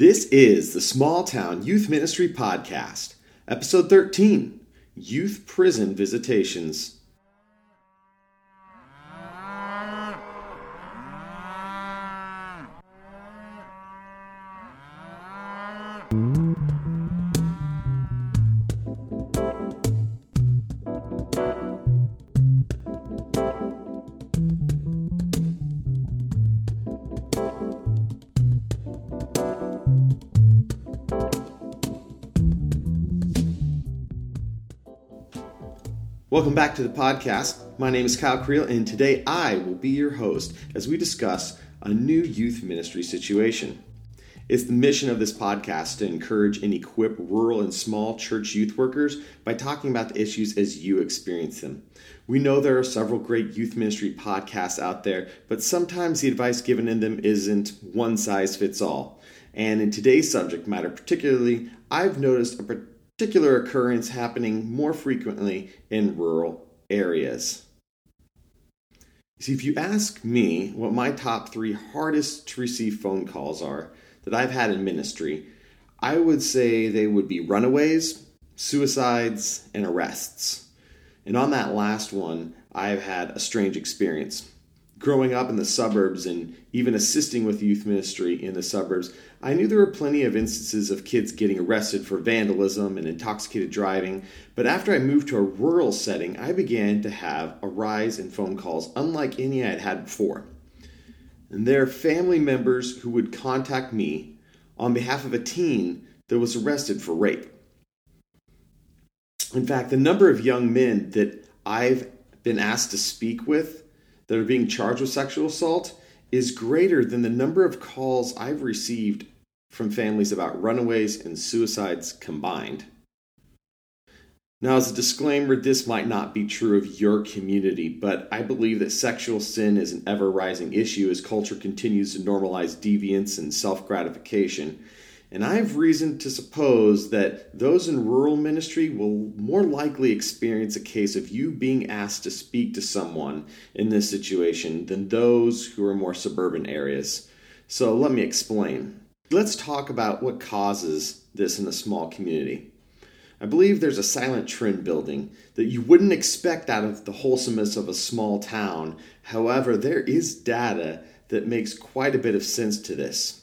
This is the Small Town Youth Ministry Podcast, Episode 13 Youth Prison Visitations. Welcome back to the podcast. My name is Kyle Creel, and today I will be your host as we discuss a new youth ministry situation. It's the mission of this podcast to encourage and equip rural and small church youth workers by talking about the issues as you experience them. We know there are several great youth ministry podcasts out there, but sometimes the advice given in them isn't one size fits all. And in today's subject matter, particularly, I've noticed a particular occurrence happening more frequently in rural areas. See, if you ask me what my top three hardest to receive phone calls are that I've had in ministry, I would say they would be runaways, suicides, and arrests. And on that last one, I've had a strange experience growing up in the suburbs and even assisting with youth ministry in the suburbs, I knew there were plenty of instances of kids getting arrested for vandalism and intoxicated driving. But after I moved to a rural setting, I began to have a rise in phone calls unlike any I had had before. And there are family members who would contact me on behalf of a teen that was arrested for rape. In fact, the number of young men that I've been asked to speak with that are being charged with sexual assault is greater than the number of calls I've received from families about runaways and suicides combined. Now, as a disclaimer, this might not be true of your community, but I believe that sexual sin is an ever rising issue as culture continues to normalize deviance and self gratification. And I have reason to suppose that those in rural ministry will more likely experience a case of you being asked to speak to someone in this situation than those who are more suburban areas. So let me explain. Let's talk about what causes this in a small community. I believe there's a silent trend building that you wouldn't expect out of the wholesomeness of a small town. However, there is data that makes quite a bit of sense to this.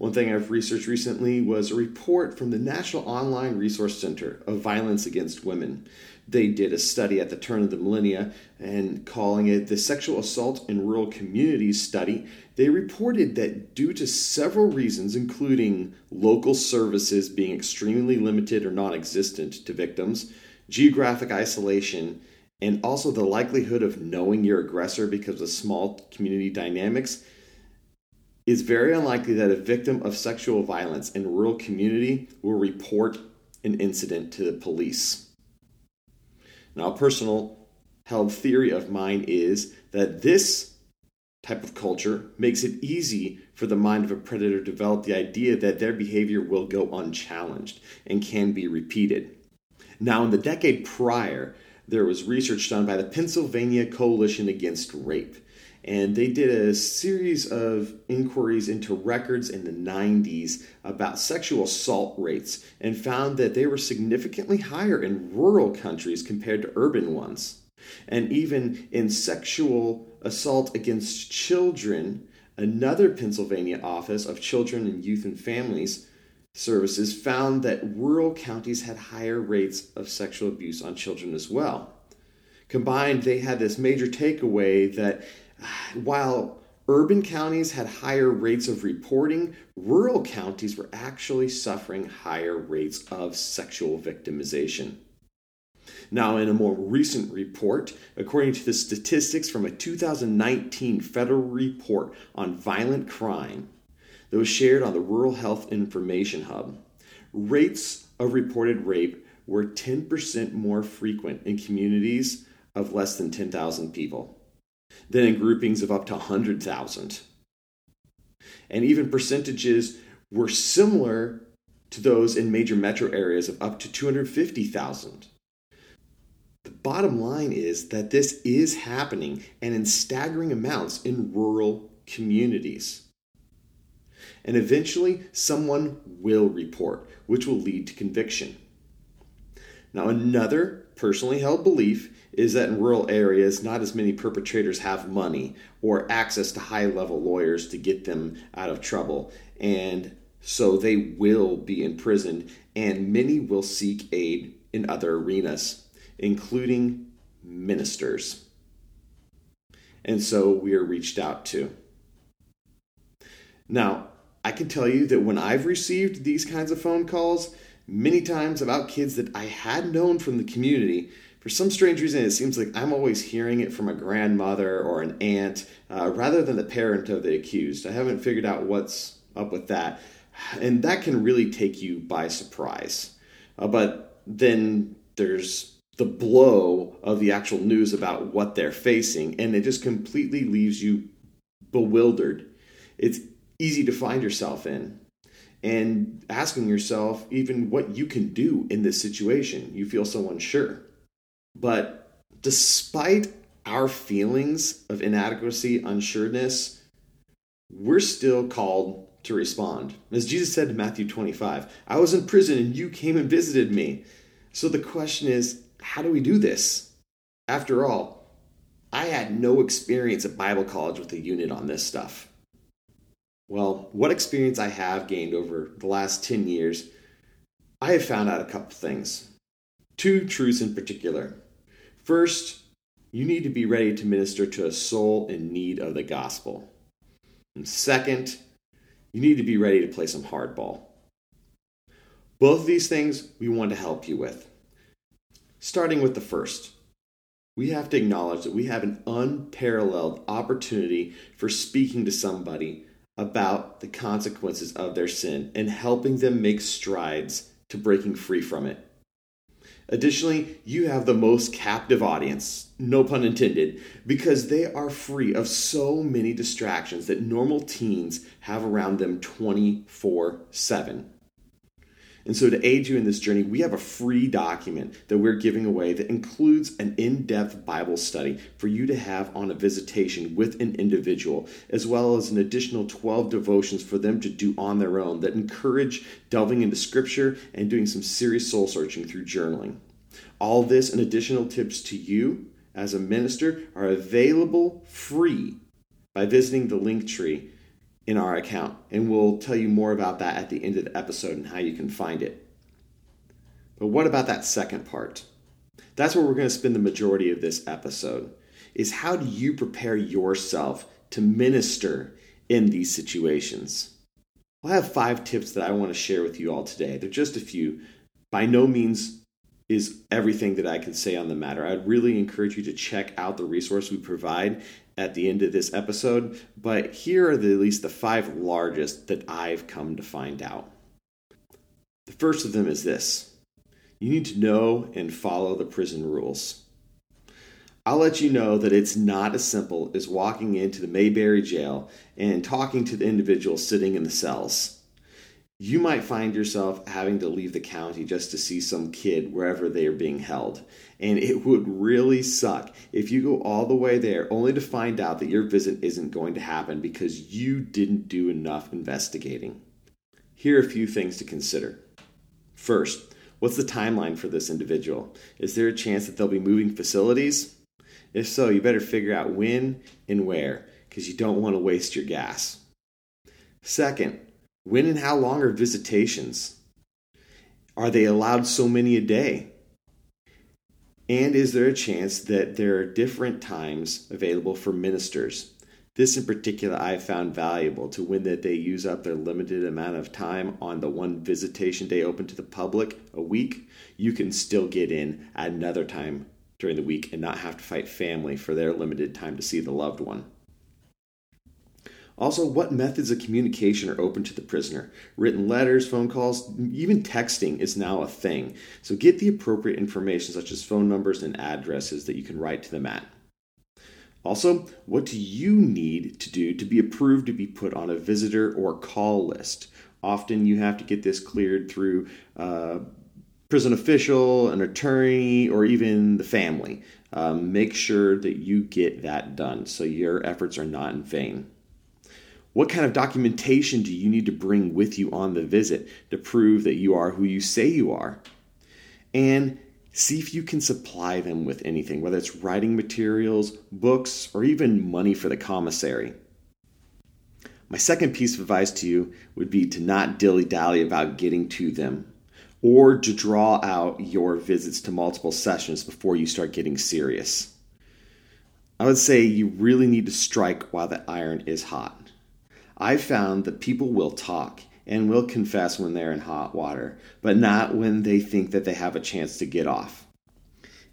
One thing I've researched recently was a report from the National Online Resource Center of Violence Against Women. They did a study at the turn of the millennia and calling it the Sexual Assault in Rural Communities Study. They reported that due to several reasons, including local services being extremely limited or non existent to victims, geographic isolation, and also the likelihood of knowing your aggressor because of small community dynamics, it's very unlikely that a victim of sexual violence in a rural community will report an incident to the police. Now, a personal held theory of mine is that this type of culture makes it easy for the mind of a predator to develop the idea that their behavior will go unchallenged and can be repeated. Now, in the decade prior, there was research done by the Pennsylvania Coalition Against Rape and they did a series of inquiries into records in the 90s about sexual assault rates and found that they were significantly higher in rural countries compared to urban ones. And even in sexual assault against children, another Pennsylvania Office of Children and Youth and Families Services found that rural counties had higher rates of sexual abuse on children as well. Combined, they had this major takeaway that while urban counties had higher rates of reporting, rural counties were actually suffering higher rates of sexual victimization. Now, in a more recent report, according to the statistics from a 2019 federal report on violent crime that was shared on the Rural Health Information Hub, rates of reported rape were 10% more frequent in communities of less than 10,000 people than in groupings of up to 100,000. And even percentages were similar to those in major metro areas of up to 250,000. The bottom line is that this is happening and in staggering amounts in rural communities. And eventually, someone will report, which will lead to conviction. Now, another personally held belief is that in rural areas, not as many perpetrators have money or access to high level lawyers to get them out of trouble. And so they will be imprisoned, and many will seek aid in other arenas, including ministers. And so we are reached out to. Now, I can tell you that when I've received these kinds of phone calls, many times about kids that I had known from the community, for some strange reason, it seems like I'm always hearing it from a grandmother or an aunt uh, rather than the parent of the accused. I haven't figured out what's up with that. And that can really take you by surprise. Uh, but then there's the blow of the actual news about what they're facing, and it just completely leaves you bewildered. It's easy to find yourself in and asking yourself even what you can do in this situation. You feel so unsure. But despite our feelings of inadequacy, unsureness, we're still called to respond. As Jesus said in Matthew 25, I was in prison and you came and visited me. So the question is, how do we do this? After all, I had no experience at Bible college with a unit on this stuff. Well, what experience I have gained over the last 10 years, I have found out a couple things. Two truths in particular. First, you need to be ready to minister to a soul in need of the gospel. And second, you need to be ready to play some hardball. Both of these things we want to help you with. Starting with the first, we have to acknowledge that we have an unparalleled opportunity for speaking to somebody about the consequences of their sin and helping them make strides to breaking free from it. Additionally, you have the most captive audience, no pun intended, because they are free of so many distractions that normal teens have around them 24 7. And so, to aid you in this journey, we have a free document that we're giving away that includes an in depth Bible study for you to have on a visitation with an individual, as well as an additional 12 devotions for them to do on their own that encourage delving into Scripture and doing some serious soul searching through journaling. All this and additional tips to you as a minister are available free by visiting the link tree in our account. And we'll tell you more about that at the end of the episode and how you can find it. But what about that second part? That's where we're going to spend the majority of this episode. Is how do you prepare yourself to minister in these situations? Well, I have five tips that I want to share with you all today. They're just a few. By no means is everything that I can say on the matter. I'd really encourage you to check out the resource we provide at the end of this episode, but here are the, at least the five largest that I've come to find out. The first of them is this you need to know and follow the prison rules. I'll let you know that it's not as simple as walking into the Mayberry jail and talking to the individual sitting in the cells you might find yourself having to leave the county just to see some kid wherever they are being held. And it would really suck if you go all the way there only to find out that your visit isn't going to happen because you didn't do enough investigating. Here are a few things to consider. First, what's the timeline for this individual? Is there a chance that they'll be moving facilities? If so, you better figure out when and where because you don't want to waste your gas. Second, when and how long are visitations? Are they allowed so many a day? And is there a chance that there are different times available for ministers? This in particular I found valuable to when that they use up their limited amount of time on the one visitation day open to the public a week, you can still get in at another time during the week and not have to fight family for their limited time to see the loved one. Also, what methods of communication are open to the prisoner? Written letters, phone calls, even texting is now a thing. So get the appropriate information, such as phone numbers and addresses, that you can write to them at. Also, what do you need to do to be approved to be put on a visitor or call list? Often you have to get this cleared through a uh, prison official, an attorney, or even the family. Um, make sure that you get that done so your efforts are not in vain. What kind of documentation do you need to bring with you on the visit to prove that you are who you say you are? And see if you can supply them with anything, whether it's writing materials, books, or even money for the commissary. My second piece of advice to you would be to not dilly dally about getting to them or to draw out your visits to multiple sessions before you start getting serious. I would say you really need to strike while the iron is hot. I've found that people will talk and will confess when they're in hot water, but not when they think that they have a chance to get off.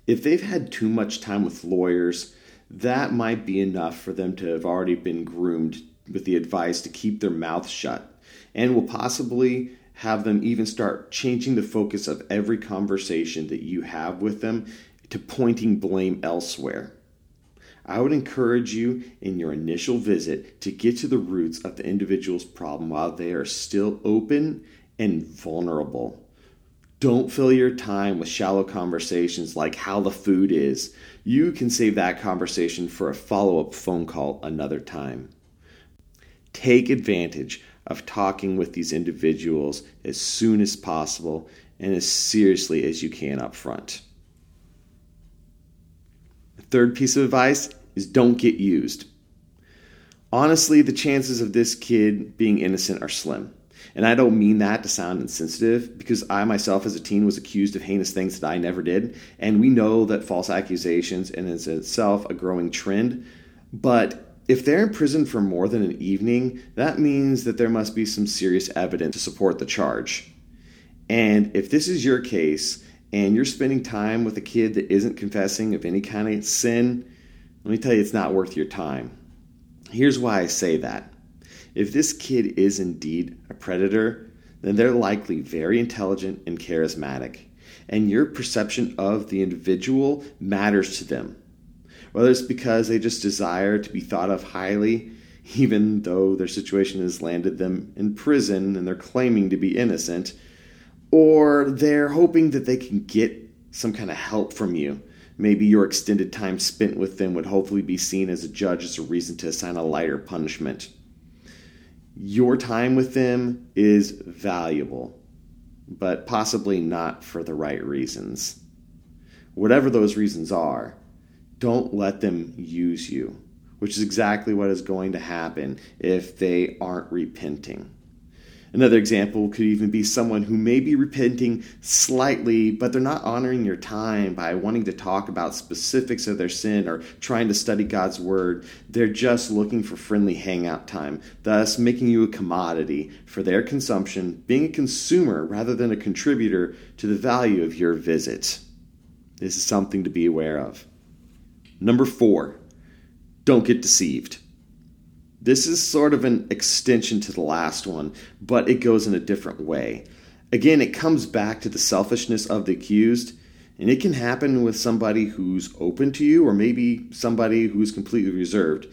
If they've had too much time with lawyers, that might be enough for them to have already been groomed with the advice to keep their mouth shut and will possibly have them even start changing the focus of every conversation that you have with them to pointing blame elsewhere. I would encourage you in your initial visit to get to the roots of the individual's problem while they are still open and vulnerable. Don't fill your time with shallow conversations like how the food is. You can save that conversation for a follow up phone call another time. Take advantage of talking with these individuals as soon as possible and as seriously as you can up front. Third piece of advice is don't get used. Honestly, the chances of this kid being innocent are slim. And I don't mean that to sound insensitive because I myself as a teen was accused of heinous things that I never did. And we know that false accusations and is itself a growing trend. But if they're in prison for more than an evening, that means that there must be some serious evidence to support the charge. And if this is your case and you're spending time with a kid that isn't confessing of any kind of sin, let me tell you, it's not worth your time. Here's why I say that. If this kid is indeed a predator, then they're likely very intelligent and charismatic, and your perception of the individual matters to them whether it's because they just desire to be thought of highly, even though their situation has landed them in prison and they're claiming to be innocent, or they're hoping that they can get some kind of help from you. Maybe your extended time spent with them would hopefully be seen as a judge as a reason to assign a lighter punishment. Your time with them is valuable, but possibly not for the right reasons. Whatever those reasons are, don't let them use you, which is exactly what is going to happen if they aren't repenting. Another example could even be someone who may be repenting slightly, but they're not honoring your time by wanting to talk about specifics of their sin or trying to study God's Word. They're just looking for friendly hangout time, thus making you a commodity for their consumption, being a consumer rather than a contributor to the value of your visit. This is something to be aware of. Number four, don't get deceived. This is sort of an extension to the last one, but it goes in a different way. Again, it comes back to the selfishness of the accused, and it can happen with somebody who's open to you or maybe somebody who's completely reserved.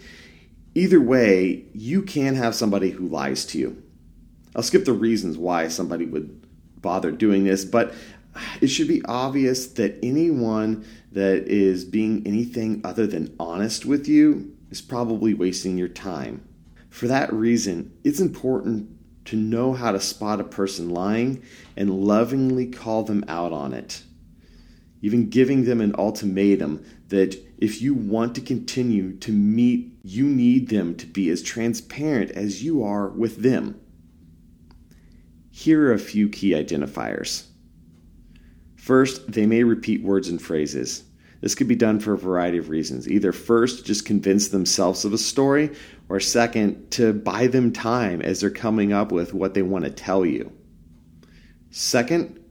Either way, you can have somebody who lies to you. I'll skip the reasons why somebody would bother doing this, but it should be obvious that anyone that is being anything other than honest with you is probably wasting your time. For that reason, it's important to know how to spot a person lying and lovingly call them out on it. Even giving them an ultimatum that if you want to continue to meet, you need them to be as transparent as you are with them. Here are a few key identifiers. First, they may repeat words and phrases. This could be done for a variety of reasons. Either first, just convince themselves of a story, or second, to buy them time as they're coming up with what they want to tell you. Second,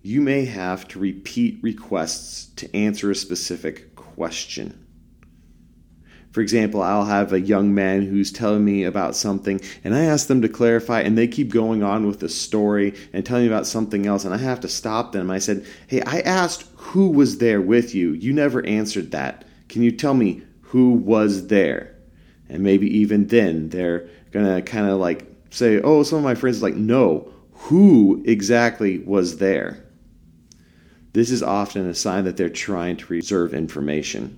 you may have to repeat requests to answer a specific question. For example, I'll have a young man who's telling me about something, and I ask them to clarify, and they keep going on with the story and telling me about something else, and I have to stop them. I said, Hey, I asked who was there with you. You never answered that. Can you tell me who was there? And maybe even then, they're going to kind of like say, Oh, some of my friends like, No, who exactly was there? This is often a sign that they're trying to reserve information.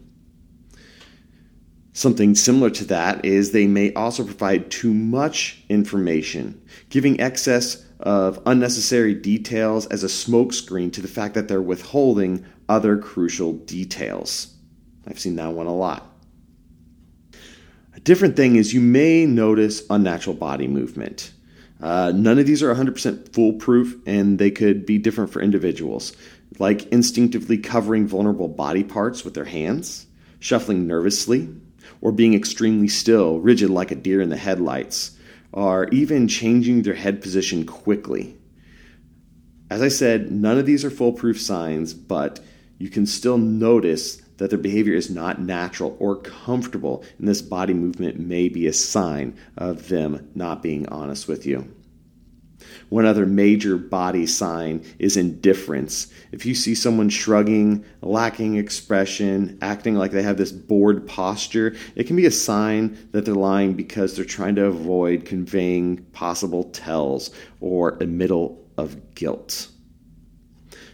Something similar to that is they may also provide too much information, giving excess of unnecessary details as a smokescreen to the fact that they're withholding other crucial details. I've seen that one a lot. A different thing is you may notice unnatural body movement. Uh, none of these are 100% foolproof and they could be different for individuals, like instinctively covering vulnerable body parts with their hands, shuffling nervously, or being extremely still, rigid like a deer in the headlights, or even changing their head position quickly. As I said, none of these are foolproof signs, but you can still notice that their behavior is not natural or comfortable, and this body movement may be a sign of them not being honest with you. One other major body sign is indifference. If you see someone shrugging, lacking expression, acting like they have this bored posture, it can be a sign that they're lying because they're trying to avoid conveying possible tells or a middle of guilt.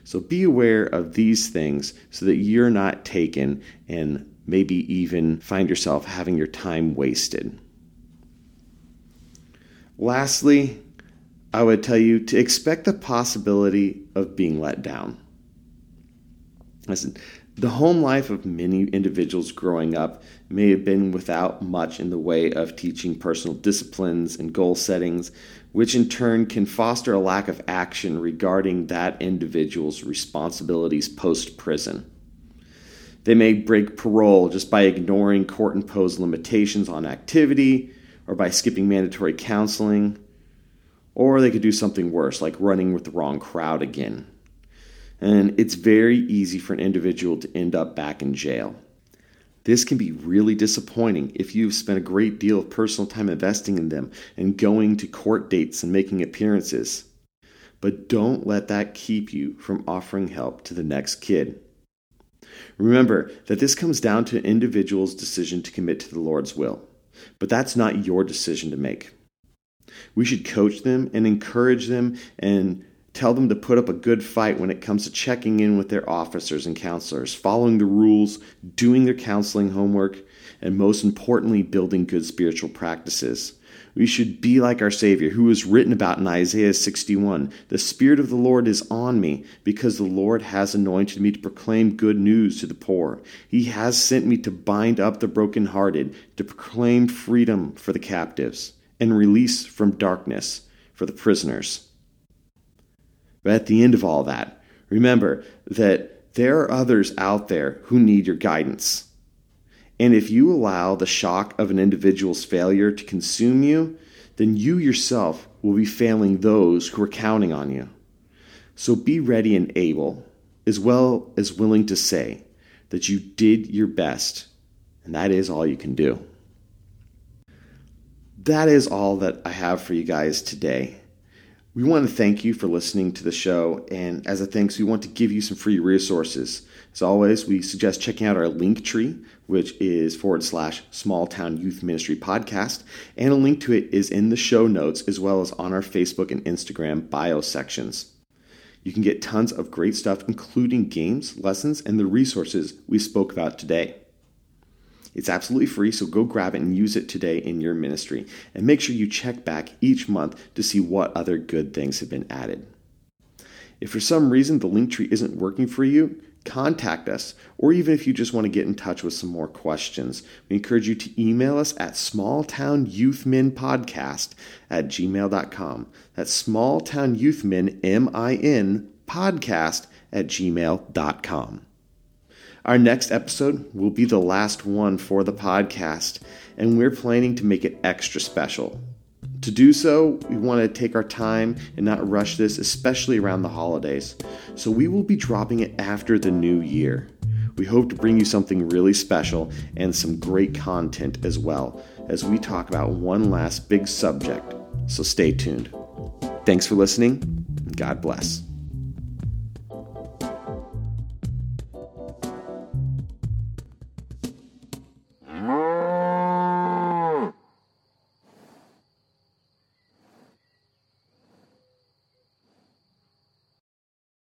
So be aware of these things so that you're not taken and maybe even find yourself having your time wasted. Lastly, I would tell you to expect the possibility of being let down. Listen, the home life of many individuals growing up may have been without much in the way of teaching personal disciplines and goal settings, which in turn can foster a lack of action regarding that individual's responsibilities post prison. They may break parole just by ignoring court imposed limitations on activity or by skipping mandatory counseling or they could do something worse, like running with the wrong crowd again. And it's very easy for an individual to end up back in jail. This can be really disappointing if you've spent a great deal of personal time investing in them and going to court dates and making appearances. But don't let that keep you from offering help to the next kid. Remember that this comes down to an individual's decision to commit to the Lord's will, but that's not your decision to make. We should coach them and encourage them and tell them to put up a good fight when it comes to checking in with their officers and counselors, following the rules, doing their counseling homework, and most importantly, building good spiritual practices. We should be like our Savior, who was written about in Isaiah 61 The Spirit of the Lord is on me, because the Lord has anointed me to proclaim good news to the poor. He has sent me to bind up the brokenhearted, to proclaim freedom for the captives and release from darkness for the prisoners. But at the end of all that, remember that there are others out there who need your guidance. And if you allow the shock of an individual's failure to consume you, then you yourself will be failing those who are counting on you. So be ready and able, as well as willing to say that you did your best, and that is all you can do that is all that I have for you guys today. We want to thank you for listening to the show, and as a thanks, we want to give you some free resources. As always, we suggest checking out our link tree, which is forward slash small town youth ministry podcast, and a link to it is in the show notes as well as on our Facebook and Instagram bio sections. You can get tons of great stuff, including games, lessons, and the resources we spoke about today. It's absolutely free, so go grab it and use it today in your ministry. And make sure you check back each month to see what other good things have been added. If for some reason the link tree isn't working for you, contact us, or even if you just want to get in touch with some more questions, we encourage you to email us at smalltownyouthminpodcast at gmail.com. That's smalltownyouthmin, M-I-N, podcast at gmail.com. Our next episode will be the last one for the podcast, and we're planning to make it extra special. To do so, we want to take our time and not rush this, especially around the holidays. So we will be dropping it after the new year. We hope to bring you something really special and some great content as well as we talk about one last big subject. So stay tuned. Thanks for listening. God bless.